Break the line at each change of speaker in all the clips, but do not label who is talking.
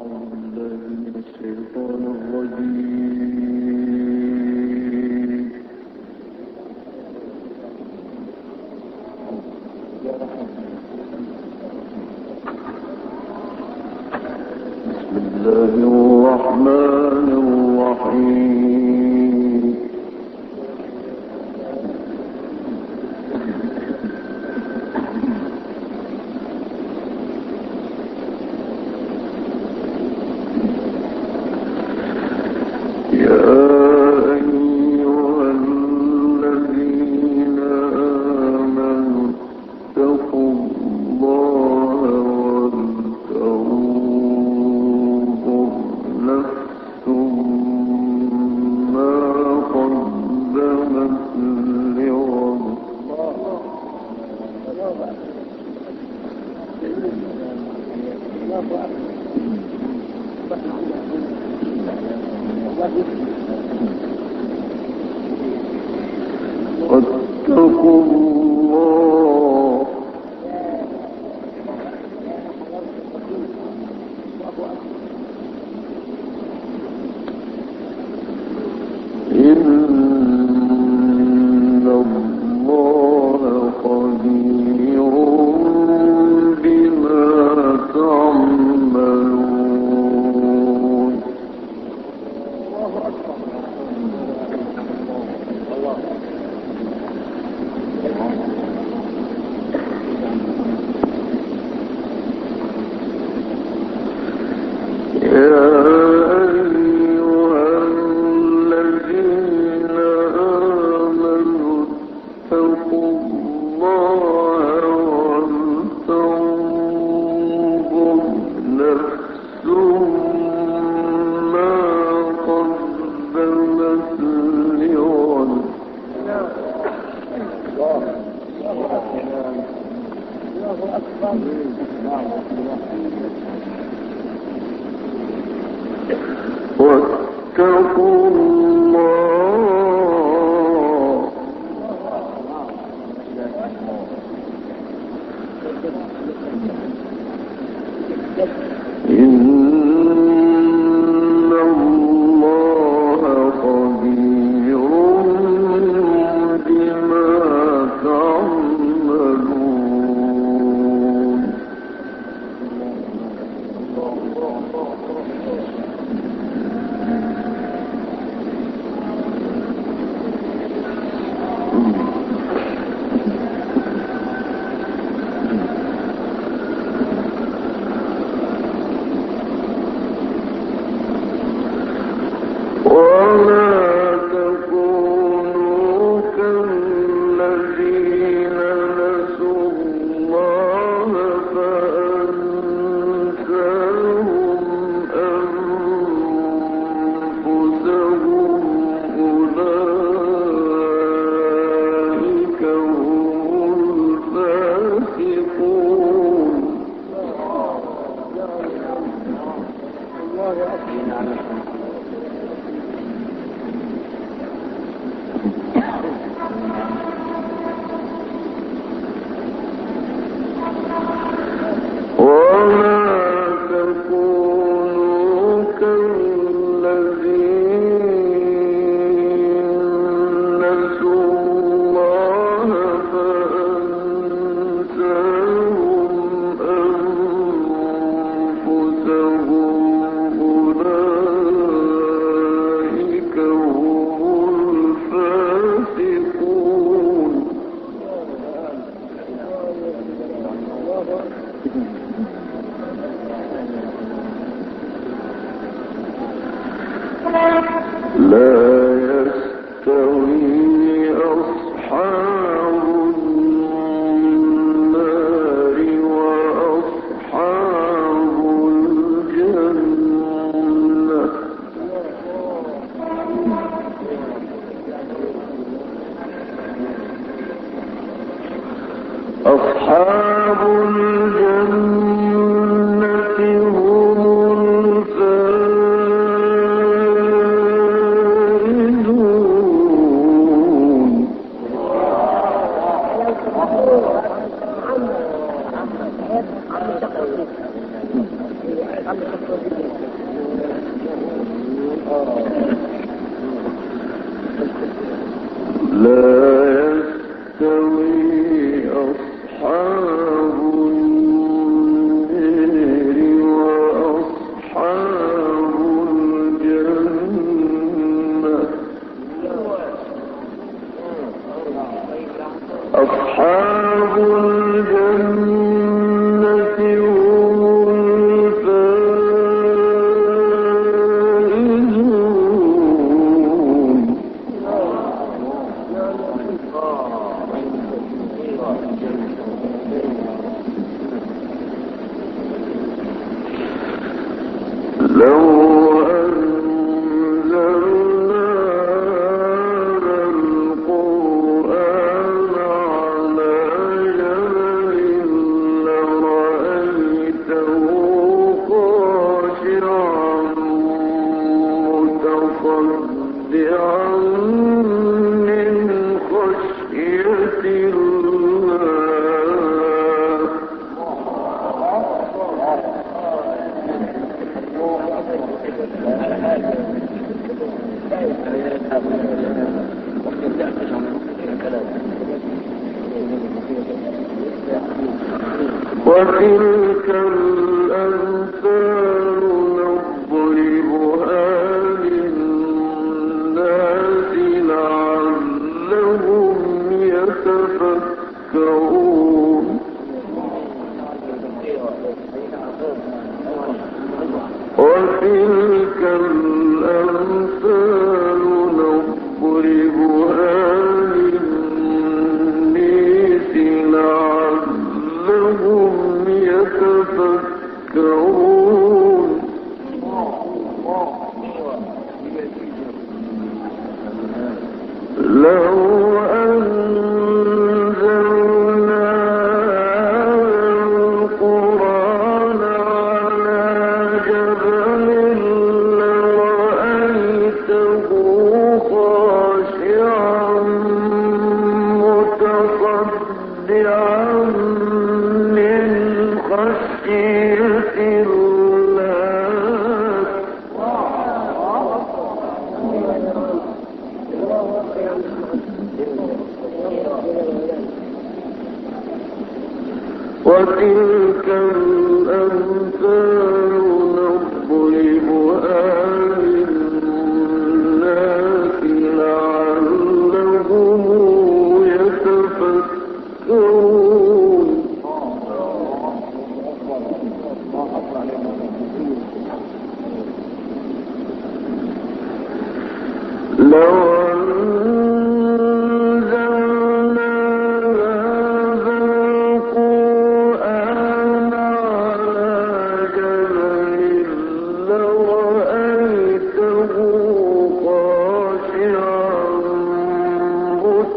بالله من الشيطان الرجيم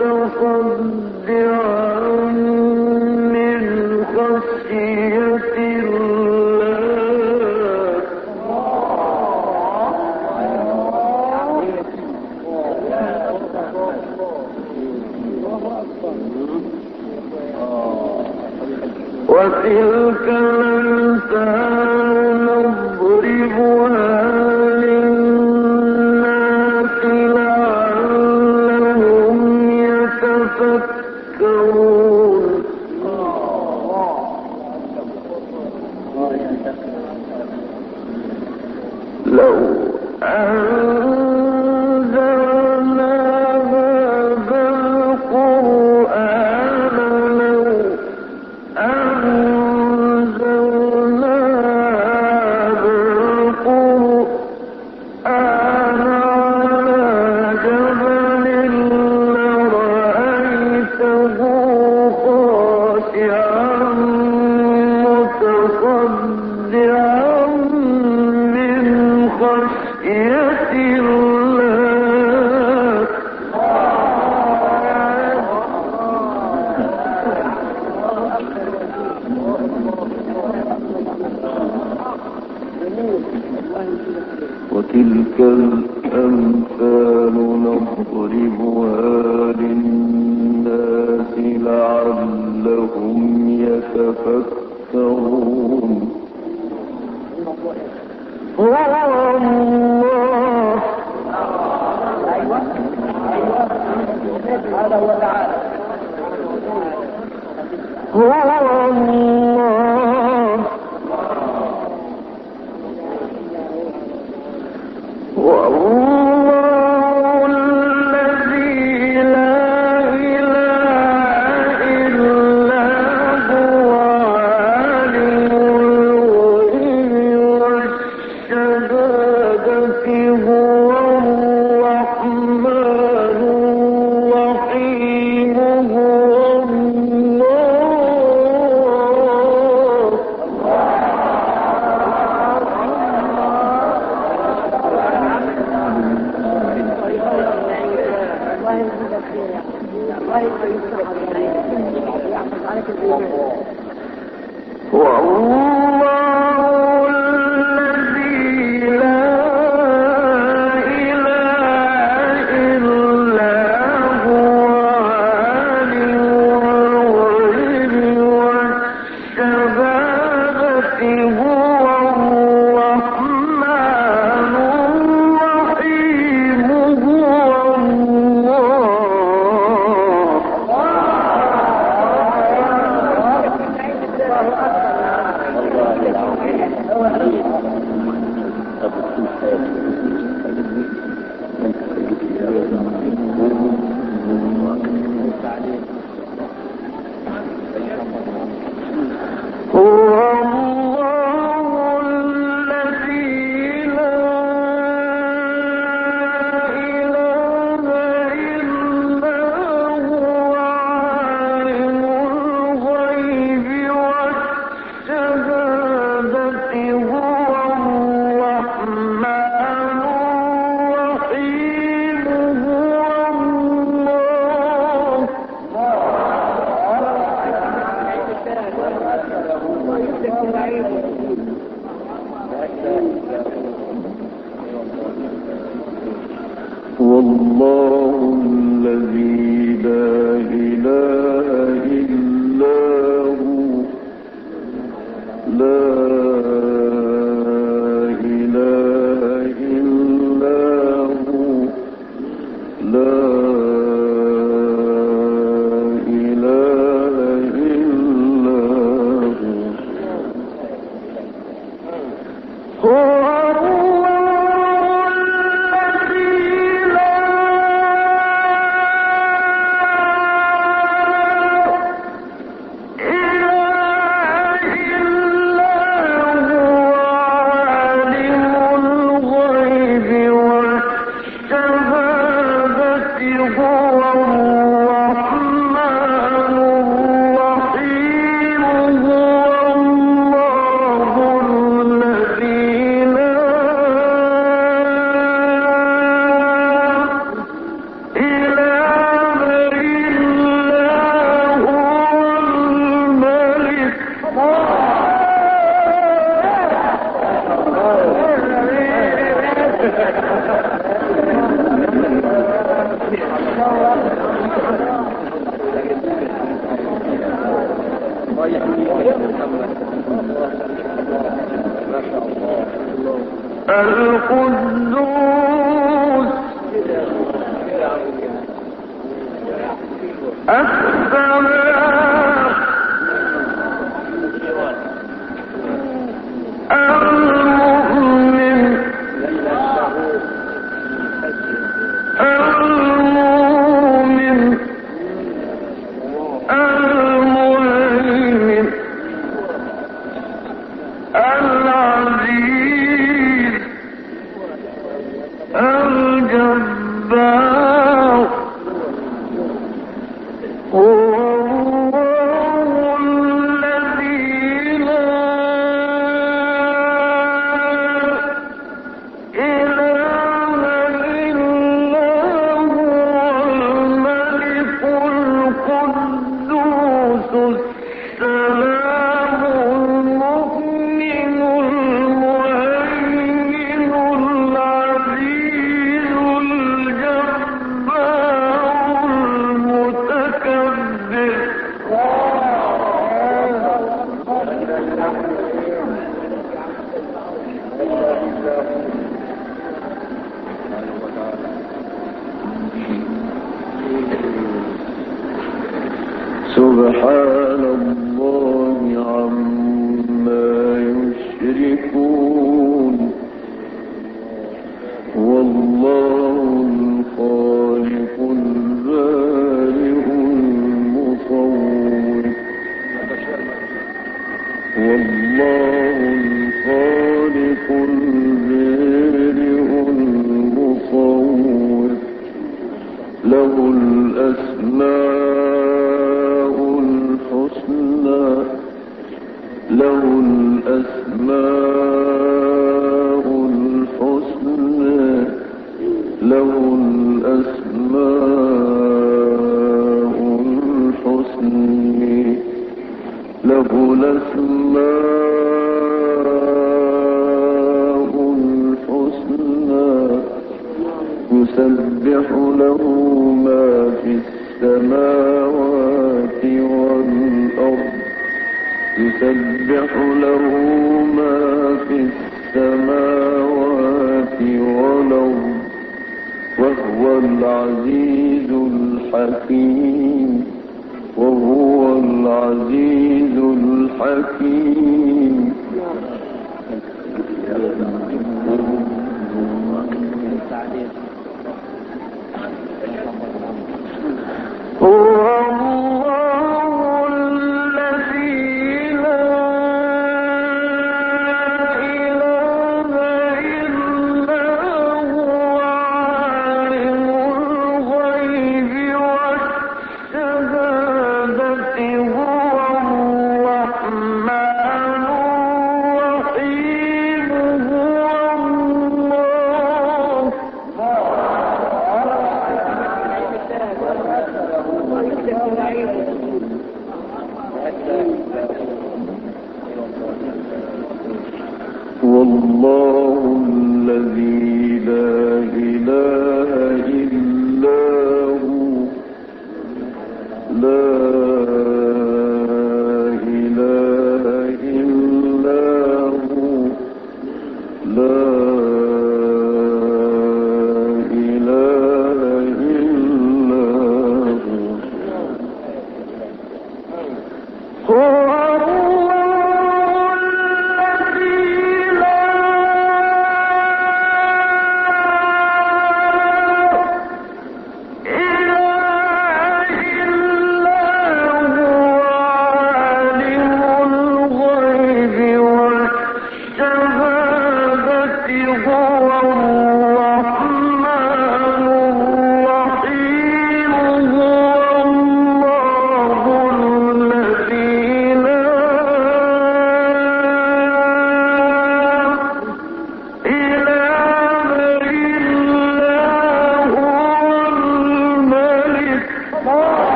لعلهم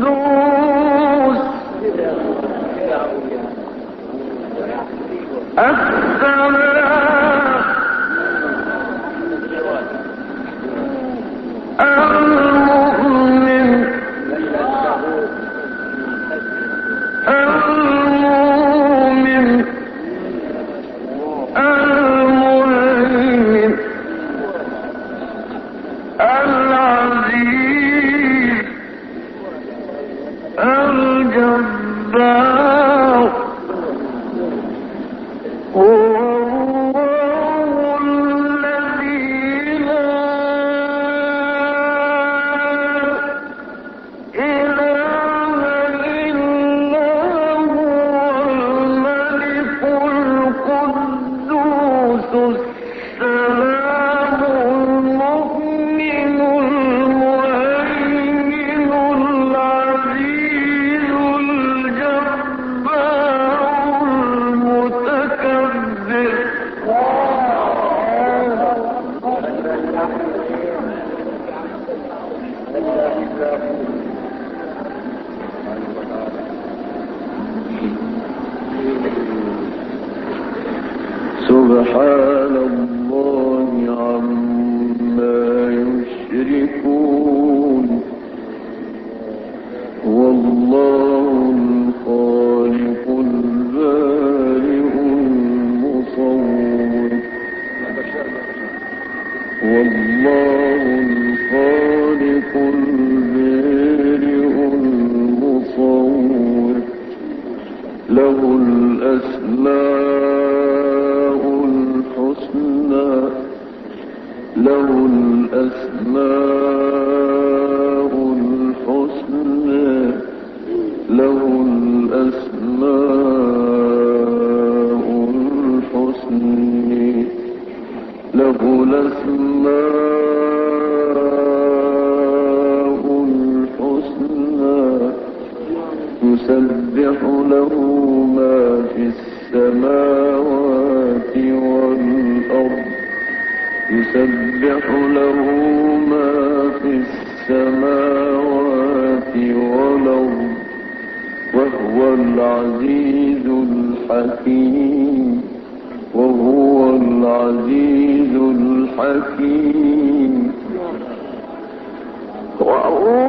القدوس السلام Oh,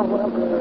الله أكبر.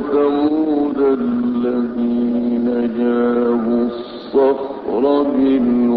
وثمود الذين جابوا الصخر بالواد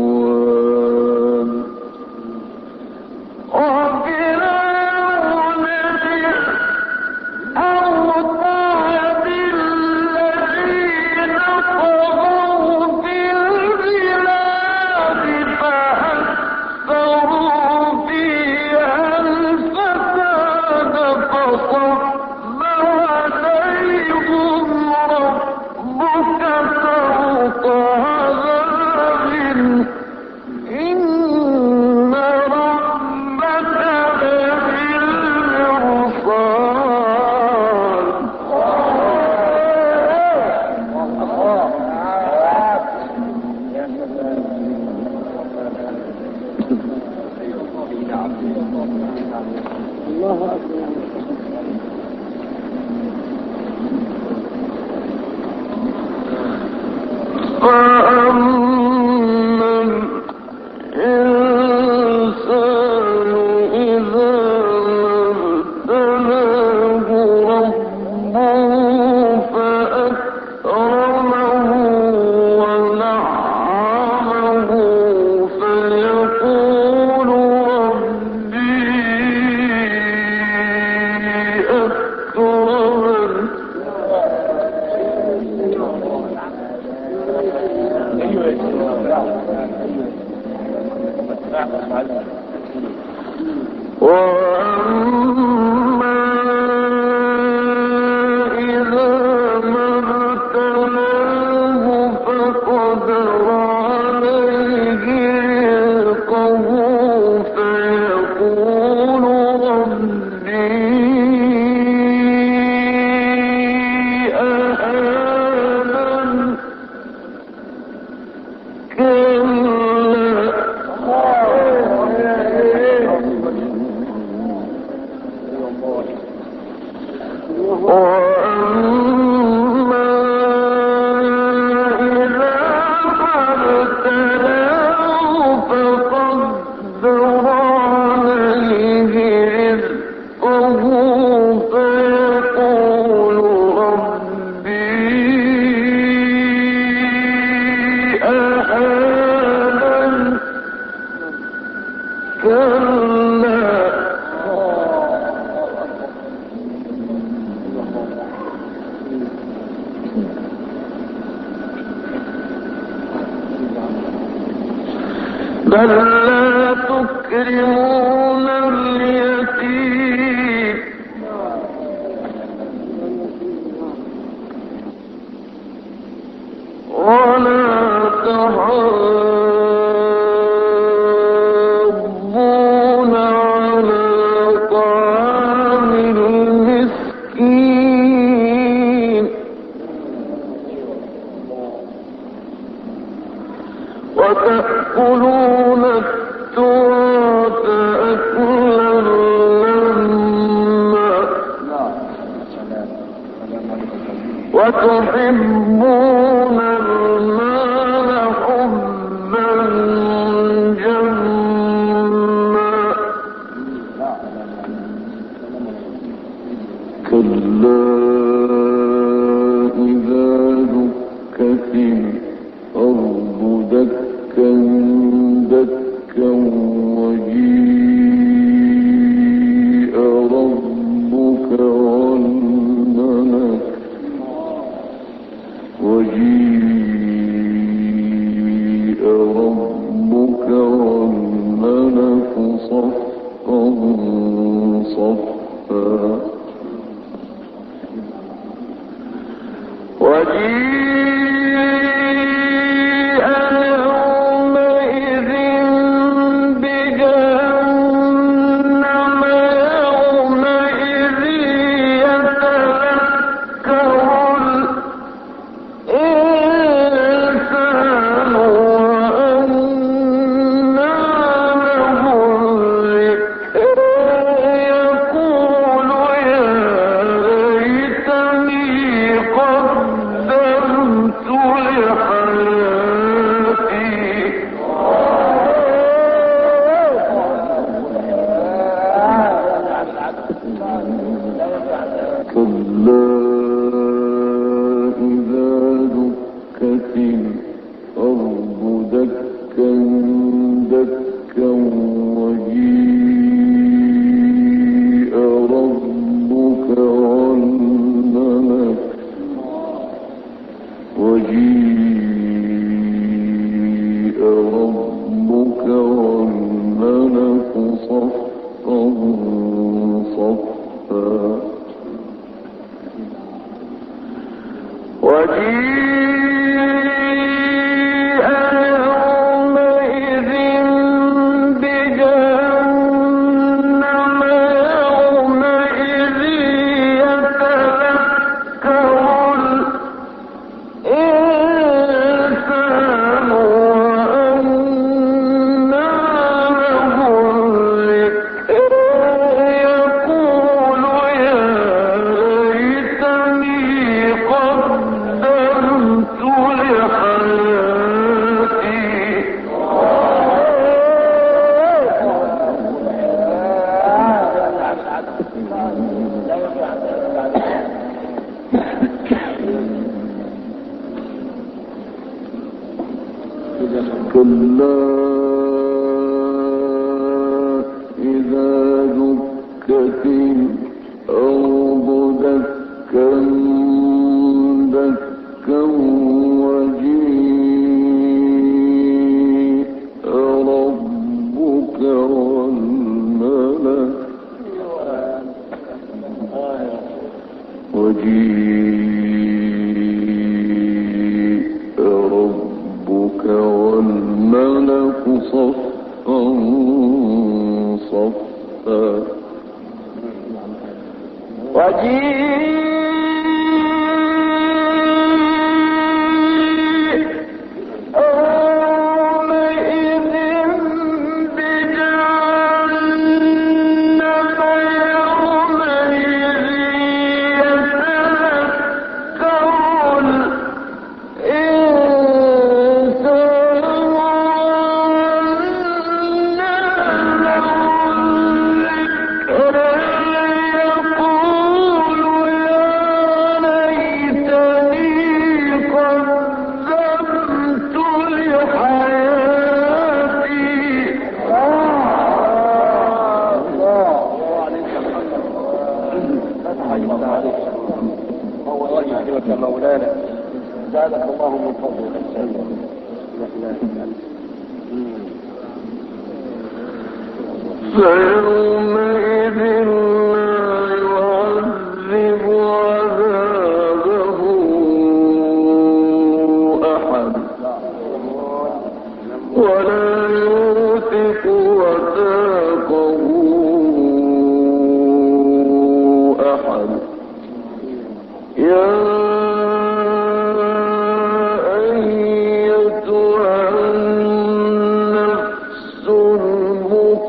بل لا تكرمون اليتيم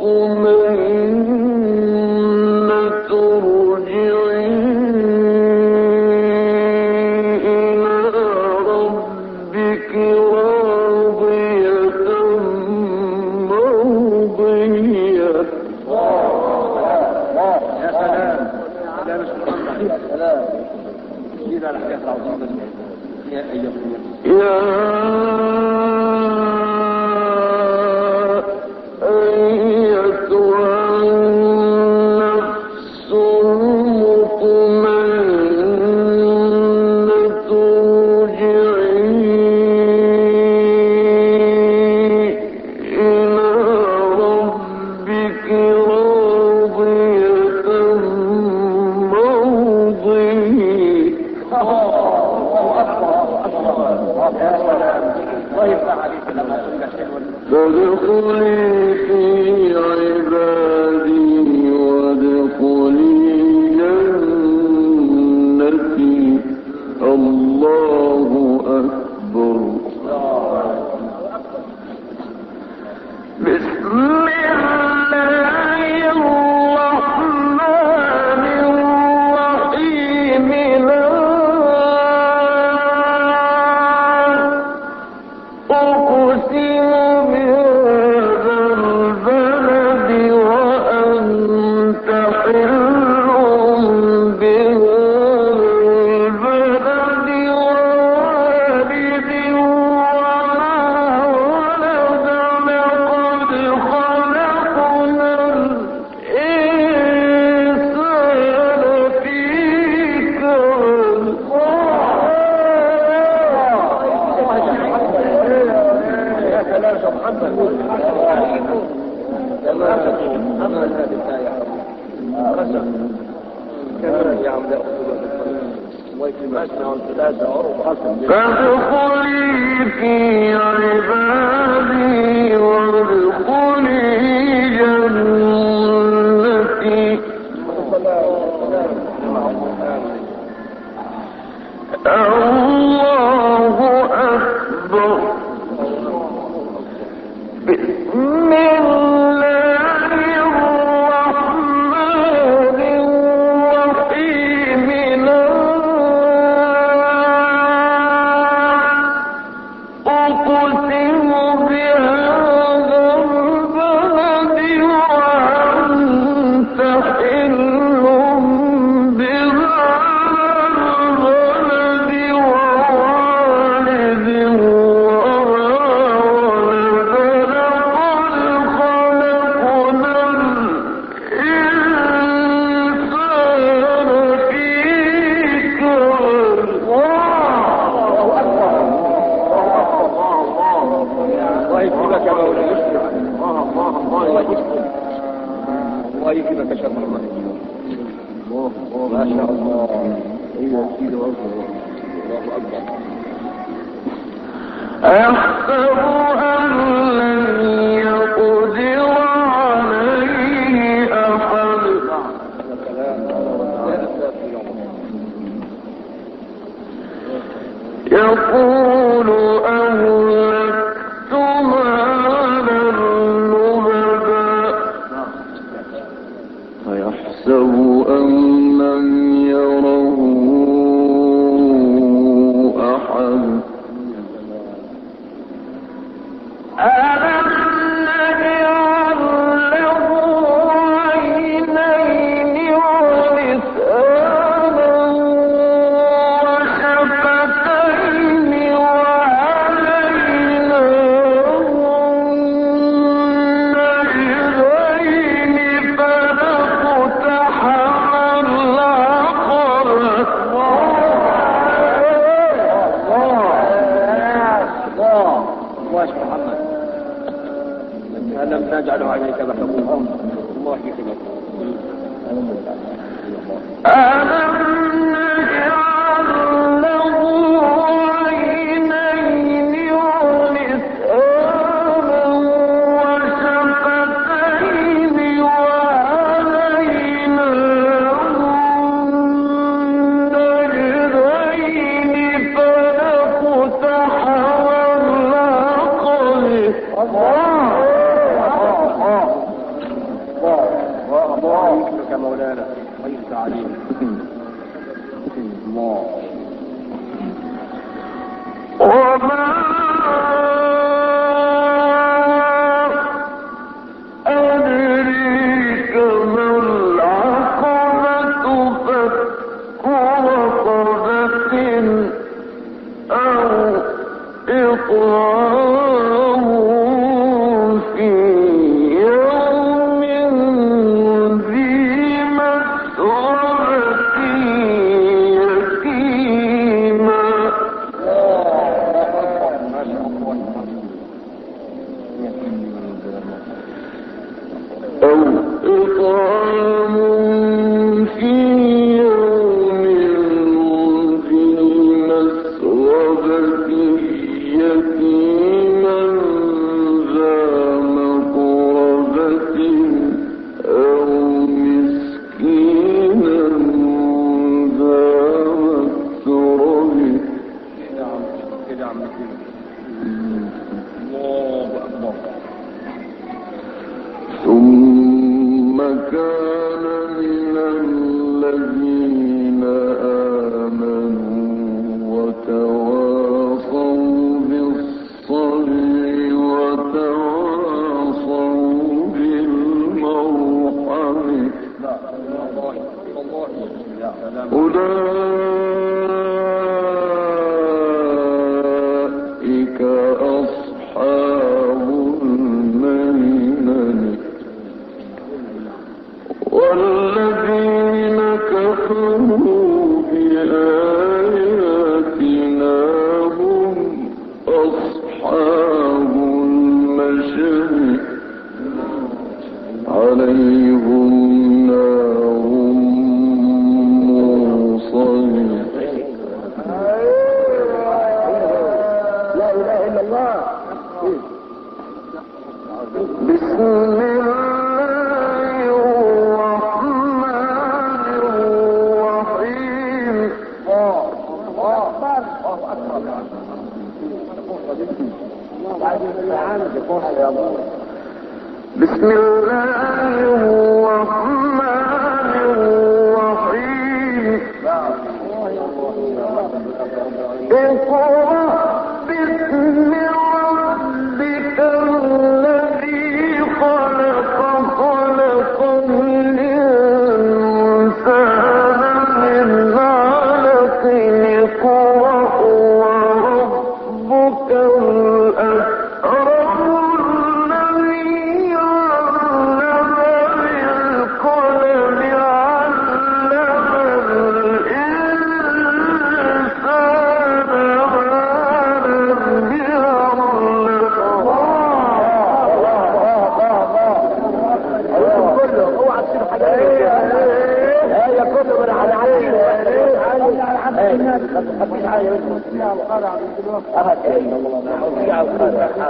المطمئنة birthday.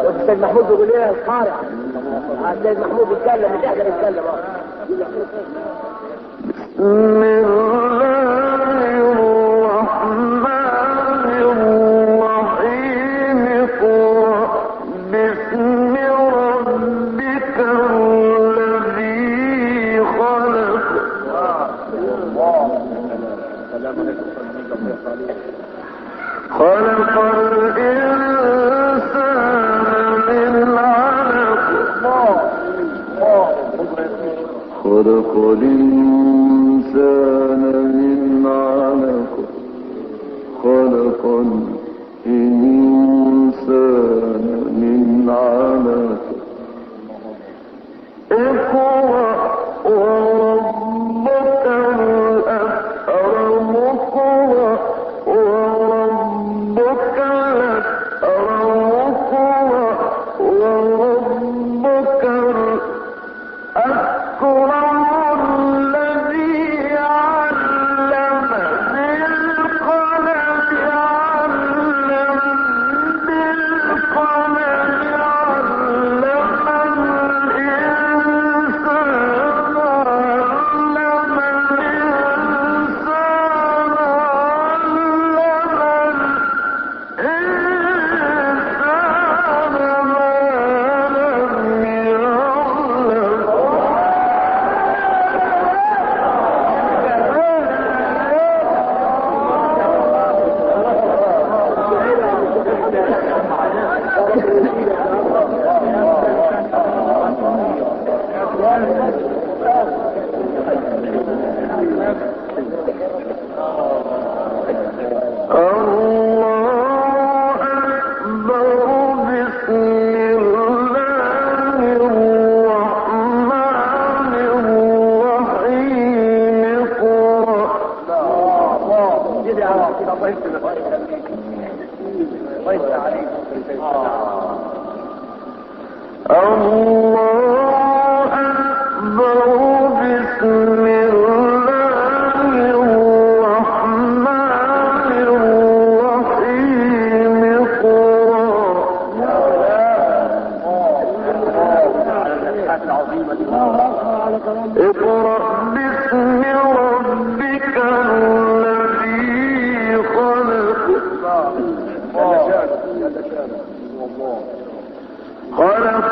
الاستاذ محمود يقول القارع محمود يتكلم مش
إحنا قل خلق